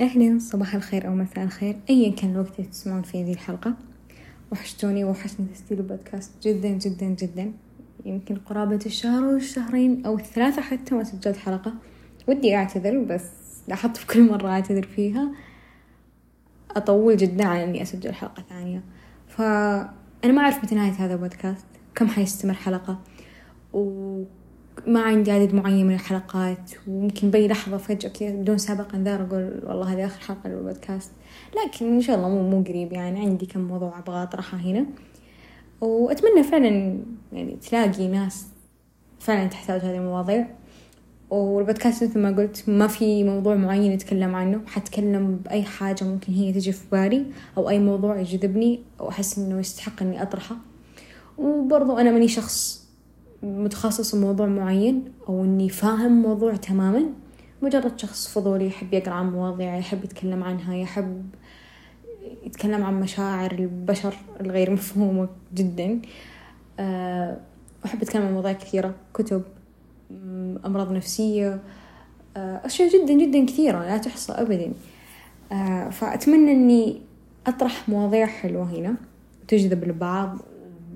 أهلا صباح الخير أو مساء الخير أيا كان الوقت اللي تسمعون فيه ذي الحلقة. وحشتوني وحشني تسجيل البودكاست جدا جدا جدا. يمكن قرابة الشهر والشهرين أو الثلاثة حتى ما سجلت حلقة ودي أعتذر بس لاحظت في كل مرة أعتذر فيها. أطول جدا على إني أسجل حلقة ثانية. فأنا ما أعرف متى نهاية هذا البودكاست. كم حيستمر حلقة؟ وما عندي عدد معين من الحلقات وممكن بأي لحظة فجأة كذا بدون سابق انذار أقول والله هذه آخر حلقة للبودكاست. لكن إن شاء الله مو مو قريب يعني عندي كم موضوع أبغى أطرحها هنا. وأتمنى فعلا يعني تلاقي ناس فعلا تحتاج هذه المواضيع. والبودكاست مثل ما قلت ما في موضوع معين نتكلم عنه حتكلم بأي حاجة ممكن هي تجي في بالي أو أي موضوع يجذبني أو أحس إنه يستحق إني أطرحه. وبرضو أنا ماني شخص متخصص بموضوع معين أو إني فاهم موضوع تماما مجرد شخص فضولي يحب يقرأ عن مواضيع يحب يتكلم عنها يحب يتكلم عن مشاعر البشر الغير مفهومة جدا. أه أحب أتكلم عن مواضيع كثيرة كتب أمراض نفسية أشياء جدا جدا كثيرة لا تحصى أبدا. فأتمنى أني أطرح مواضيع حلوة هنا تجذب البعض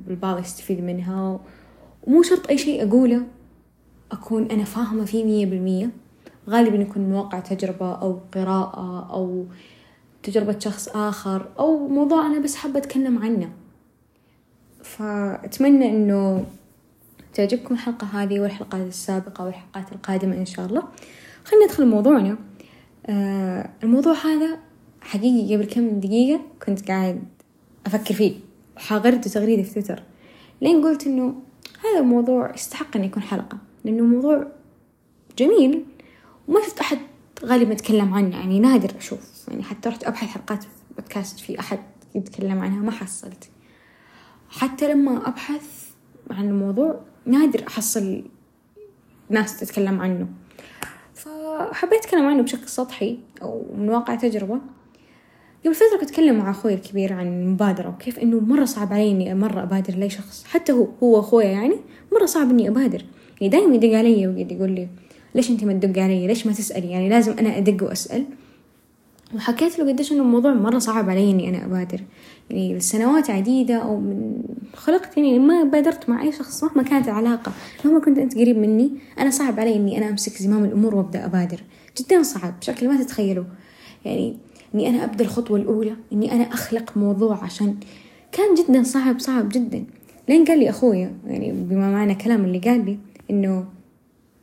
البعض يستفيد منها ومو شرط أي شيء أقوله. أكون أنا فاهمة فيه مية بالمية. غالبا يكون من واقع تجربة أو قراءة أو تجربة شخص آخر أو موضوع أنا بس حابة أتكلم عنه. فأتمنى إنه تعجبكم الحلقة هذه والحلقات السابقة والحلقات القادمة إن شاء الله. خلينا ندخل موضوعنا. آه الموضوع هذا حقيقي قبل كم دقيقة كنت قاعد أفكر فيه. وحاغرته تغريدة في تويتر. لين قلت إنه هذا الموضوع يستحق إنه يكون حلقة لأنه موضوع جميل وما شفت أحد غالبا يتكلم عنه يعني نادر أشوف يعني حتى رحت أبحث حلقات بودكاست في أحد يتكلم عنها ما حصلت. حتى لما أبحث عن الموضوع نادر أحصل ناس تتكلم عنه. فحبيت أتكلم عنه بشكل سطحي أو من واقع تجربة. قبل فترة كنت أتكلم مع أخوي الكبير عن المبادرة وكيف إنه مرة صعب علي إني مرة أبادر لأي شخص حتى هو هو أخويا يعني مرة صعب إني أبادر. يعني دايما يدق علي ويقعد يقول لي ليش أنت ما تدق علي؟ ليش ما تسألي يعني لازم أنا أدق وأسأل. وحكيت له قديش إنه الموضوع مرة صعب علي إني أنا أبادر. يعني لسنوات عديدة أو من خلقت يعني ما بادرت مع أي شخص مهما كانت العلاقة. مهما كنت أنت قريب مني أنا صعب علي إني أنا أمسك زمام الأمور وأبدأ أبادر. جدا صعب بشكل ما تتخيلوا يعني إني أنا أبدأ الخطوة الأولى إني أنا أخلق موضوع عشان كان جدا صعب صعب جدا لين قال لي أخويا يعني بما معنى كلام اللي قال لي إنه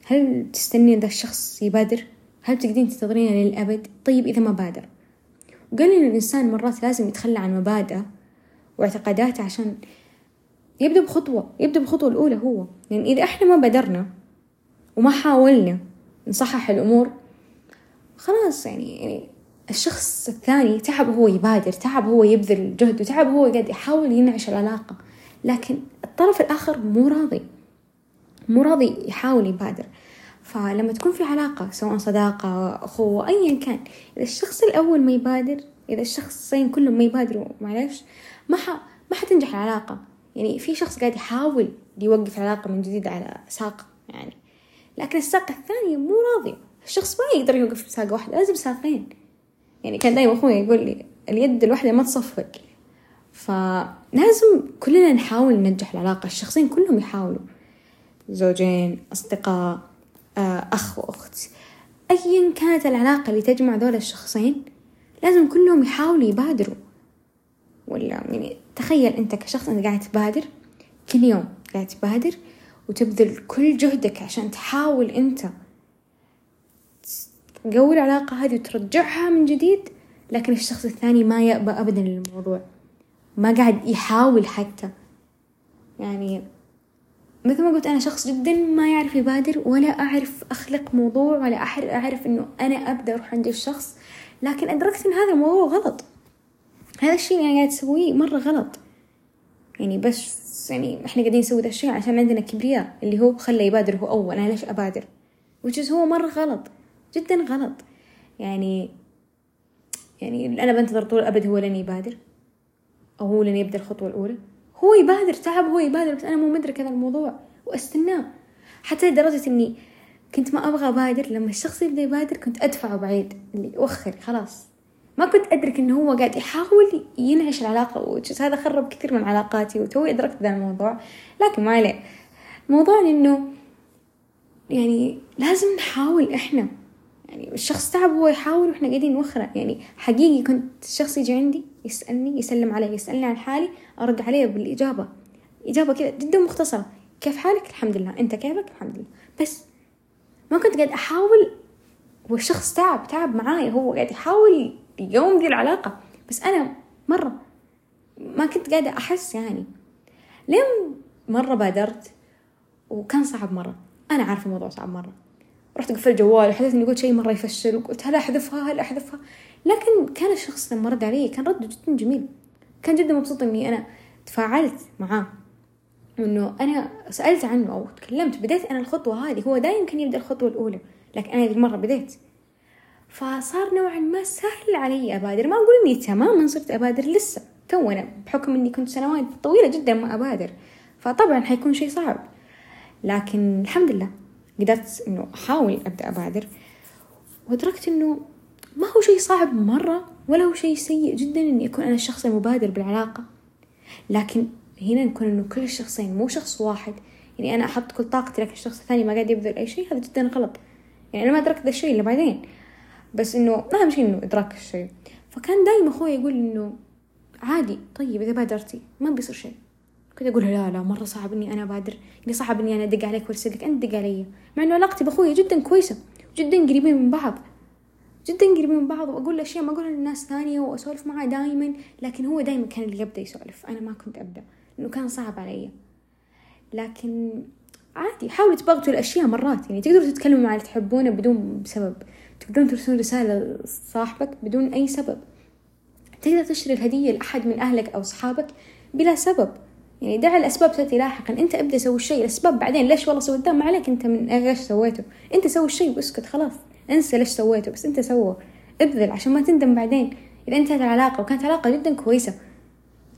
هل تستنين ذا الشخص يبادر؟ هل تقدرين تنتظرينه للأبد؟ طيب إذا ما بادر وقال لي إن الإنسان مرات لازم يتخلى عن مبادئه واعتقاداته عشان يبدأ بخطوة يبدأ بخطوة الأولى هو لأن إذا إحنا ما بادرنا وما حاولنا نصحح الأمور خلاص يعني, يعني الشخص الثاني تعب هو يبادر تعب هو يبذل جهد وتعب هو قاعد يحاول ينعش العلاقة. لكن الطرف الآخر مو راضي مو راضي يحاول يبادر. فلما تكون في علاقة سواء صداقة أخوة أيا كان إذا الشخص الأول ما يبادر إذا الشخصين كلهم ما يبادروا معلش ما ح... ما حتنجح العلاقة. يعني في شخص قاعد يحاول يوقف العلاقة من جديد على ساق يعني. لكن الساق الثانية مو راضي. الشخص ما يقدر يوقف بساقة واحدة لازم ساقين. يعني كان دايما أخوي يقول لي اليد الواحدة ما تصفق. فلازم كلنا نحاول ننجح العلاقة الشخصين كلهم يحاولوا. زوجين أصدقاء أخ وأخت. أيا كانت العلاقة اللي تجمع ذول الشخصين لازم كلهم يحاولوا يبادروا. ولا يعني تخيل أنت كشخص أنت قاعد تبادر كل يوم قاعد تبادر وتبذل كل جهدك عشان تحاول أنت تقوي العلاقة هذه وترجعها من جديد لكن الشخص الثاني ما يأبى أبدا للموضوع. ما قاعد يحاول حتى. يعني مثل ما قلت أنا شخص جدا ما يعرف يبادر ولا أعرف أخلق موضوع ولا أعرف إنه أنا أبدأ أروح عند الشخص لكن أدركت إن هذا الموضوع غلط. هذا الشيء اللي أنا قاعد أسويه مرة غلط. يعني بس يعني إحنا قاعدين نسوي ذا الشيء عشان عندنا كبرياء اللي هو خلى يبادر هو أول أنا ليش أبادر؟ وجز هو مرة غلط. جدا غلط. يعني يعني أنا بنتظر طول الأبد هو لن يبادر أو هو لن يبدأ الخطوة الأولى. هو يبادر تعب هو يبادر بس أنا مو مدرك هذا الموضوع وأستناه. حتى لدرجة إني كنت ما أبغى أبادر لما الشخص يبدأ يبادر كنت أدفعه بعيد اللي وخر خلاص. ما كنت أدرك إنه هو قاعد يحاول ينعش العلاقة هذا خرب كثير من علاقاتي وتوي أدركت ذا الموضوع. لكن ما عليه. موضوع إنه يعني لازم نحاول إحنا يعني الشخص تعب هو يحاول وإحنا قاعدين نوخره يعني حقيقي كنت الشخص يجي عندي يسألني يسلم علي يسألني عن حالي أرد عليه بالإجابة. إجابة كذا جدا مختصرة. كيف حالك؟ الحمد لله. أنت كيفك؟ الحمد لله. بس ما كنت قاعد أحاول والشخص تعب تعب معاي هو قاعد يحاول يقوم ذي العلاقة. بس أنا مرة ما كنت قاعدة أحس يعني. لين مرة بادرت وكان صعب مرة. أنا عارفة الموضوع صعب مرة. رحت قفلت الجوال وحسيت إني قلت شيء مرة يفشل وقلت هل أحذفها؟ هل أحذفها؟ لكن كان الشخص لما رد علي كان رده جدا جميل. كان جدا مبسوط إني أنا تفاعلت معاه. وإنه أنا سألت عنه أو تكلمت بديت أنا الخطوة هذه. هو دايما كان يبدأ الخطوة الأولى لكن أنا هذه المرة بديت فصار نوعا ما سهل علي أبادر. ما أقول إني تماما صرت أبادر لسه تو أنا بحكم إني كنت سنوات طويلة جدا ما أبادر. فطبعا حيكون شيء صعب. لكن الحمد لله قدرت إنه أحاول أبدأ أبادر وأدركت إنه ما هو شيء صعب مرة ولا هو شيء سيء جدا إني أكون أنا الشخص المبادر بالعلاقة. لكن هنا نكون إنه كل الشخصين مو شخص واحد. يعني أنا أحط كل طاقتي لكن الشخص الثاني ما قاعد يبذل أي شيء هذا جدا غلط. يعني أنا ما أدركت ذا الشيء إلا بعدين. بس إنه أهم شيء إنه إدراك الشيء. فكان دايما أخوي يقول إنه عادي طيب إذا بادرتي ما بيصير شيء. كنت أقول لا لا مرة صعب إني أنا أبادر يعني صعب إني أنا أدق عليك وأرسلك أنت تدق علي. مع إنه علاقتي بأخوي جدا كويسة جدا قريبين من بعض. جدا قريبين من بعض. وأقول أشياء ما أقولها للناس ثانية وأسولف معاه دايما لكن هو دايما كان اللي يبدأ يسولف. أنا ما كنت أبدأ لأنه كان صعب علي. لكن عادي حاولوا تبغتوا الأشياء مرات. يعني تقدروا تتكلموا مع اللي تحبونه بدون سبب. تقدرون ترسلون رسالة لصاحبك بدون أي سبب. تقدر تشتري الهدية لأحد من أهلك أو أصحابك بلا سبب. يعني دع الأسباب تأتي لاحقا. أنت أبدأ سوي الشيء الأسباب بعدين ليش والله سويت ما عليك أنت من إيش سويته. أنت سوي الشيء واسكت خلاص. انسى ليش سويته بس أنت سوه ابذل عشان ما تندم بعدين. إذا انتهت العلاقة وكانت علاقة جدا كويسة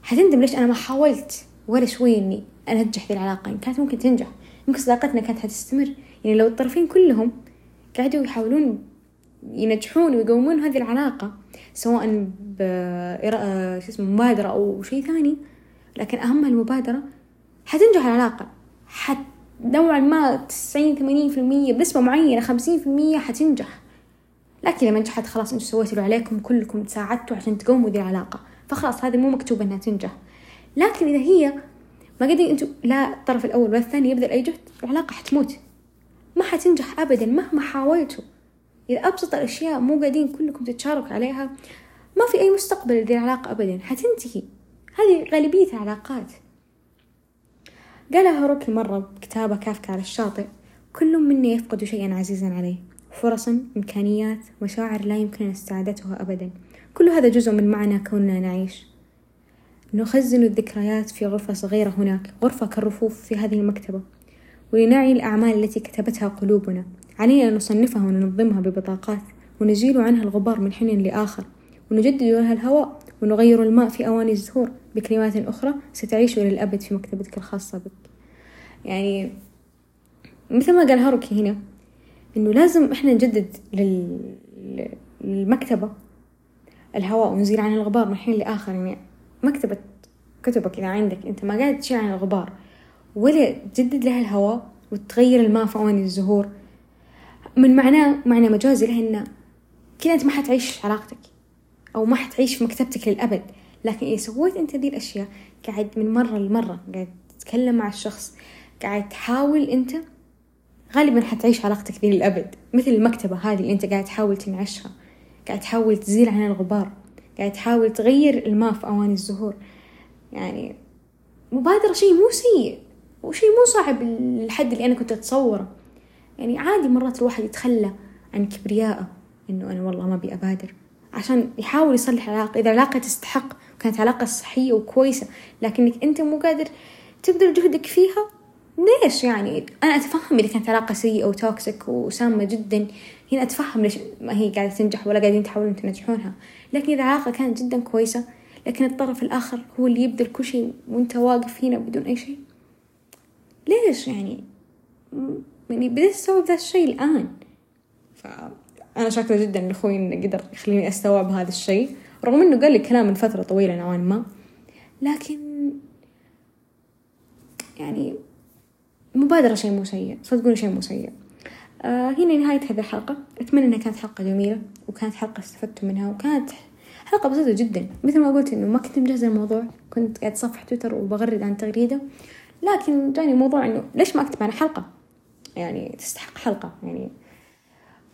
حتندم ليش؟ أنا ما حاولت ولا شوي إني أنجح ذي العلاقة. يعني كانت ممكن تنجح. يمكن صداقتنا كانت حتستمر. يعني لو الطرفين كلهم قعدوا يحاولون ينجحون ويقومون هذه العلاقة سواء ب شو اسمه مبادرة أو شيء ثاني لكن أهم المبادرة حتنجح العلاقة. حت نوعا ما تسعين ثمانين في المية بنسبة معينة خمسين في المية حتنجح. لكن لما نجحت خلاص أنتوا سويتوا اللي عليكم كلكم تساعدتوا عشان تقوموا ذي العلاقة. فخلاص هذه مو مكتوب إنها تنجح. لكن إذا هي ما قاعدين أنتوا لا الطرف الأول ولا الثاني يبذل أي جهد العلاقة حتموت. ما حتنجح ابدا مهما حاولتوا. إذا أبسط الأشياء مو قاعدين كلكم تتشاركوا عليها. ما في أي مستقبل لذي العلاقة أبدا حتنتهي. هذه غالبية العلاقات قالها هاروكي مرة بكتابة كافكا على الشاطئ كل منا يفقد شيئا عزيزا عليه. فرصا إمكانيات مشاعر لا يمكن استعادتها أبدا. كل هذا جزء من معنى كوننا نعيش. نخزن الذكريات في غرفة صغيرة هناك غرفة كالرفوف في هذه المكتبة ولنعي الأعمال التي كتبتها قلوبنا. علينا أن نصنفها وننظمها ببطاقات ونزيل عنها الغبار من حين لآخر ونجدد لها الهواء ونغير الماء في أواني الزهور بكلمات أخرى ستعيش للأبد في مكتبتك الخاصة بك. يعني مثل ما قال هاروكي هنا إنه لازم إحنا نجدد لل... للمكتبة. الهواء ونزيل عنها الغبار من حين لآخر يعني مكتبة كتبك إذا عندك أنت ما قاعد تشيل عن الغبار. ولا تجدد لها الهواء وتغير الماء في أواني الزهور. من معناه معنى مجازي له إنه كذا أنت ما حتعيش علاقتك أو ما حتعيش في مكتبتك للأبد. لكن إذا سويت أنت ذي الأشياء قاعد من مرة لمرة قاعد تتكلم مع الشخص قاعد تحاول أنت غالبا حتعيش علاقتك ذي للأبد. مثل المكتبة هذه اللي أنت قاعد تحاول تنعشها قاعد تحاول تزيل عنها الغبار قاعد تحاول تغير الماء في أواني الزهور. يعني مبادرة شيء مو سيء وشيء مو صعب الحد اللي أنا كنت أتصوره. يعني عادي مرات الواحد يتخلى عن كبريائه إنه أنا والله ما أبي أبادر. عشان يحاول يصلح العلاقة إذا العلاقة تستحق وكانت علاقة صحية وكويسة لكنك أنت مو قادر تبذل جهدك فيها؟ ليش يعني؟ أنا أتفهم إذا كانت علاقة سيئة وتوكسيك وسامة جدا هنا أتفهم ليش ما هي قاعدة تنجح ولا قاعدين تحاولون تنجحونها. لكن إذا العلاقة كانت جدا كويسة لكن الطرف الآخر هو اللي يبذل كل شيء وأنت واقف هنا بدون أي شيء ليش يعني؟ يعني بديت أستوعب ذا الشيء الآن. فأنا شاكرة جدا لأخوي إنه قدر يخليني أستوعب هذا الشيء. رغم إنه قال لي كلام من فترة طويلة نوعا ما لكن يعني مبادرة شيء مو سيء صدقوني شيء مو سيء. آه هنا نهاية هذه الحلقة. أتمنى إنها كانت حلقة جميلة وكانت حلقة استفدت منها وكانت حلقة بسيطة جدا. مثل ما قلت إنه ما كنت مجهزة الموضوع كنت قاعد صفح تويتر وبغرد عن تغريدة لكن جاني موضوع إنه ليش ما أكتب عن حلقة؟ يعني تستحق حلقة يعني.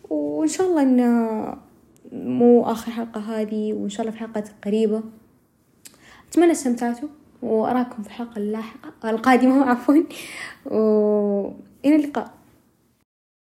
وإن شاء الله إنه مو آخر حلقة هذه وإن شاء الله في حلقات قريبة. أتمنى استمتعتوا وأراكم في الحلقة اللاحقة القادمة عفوا. وإلى اللقاء.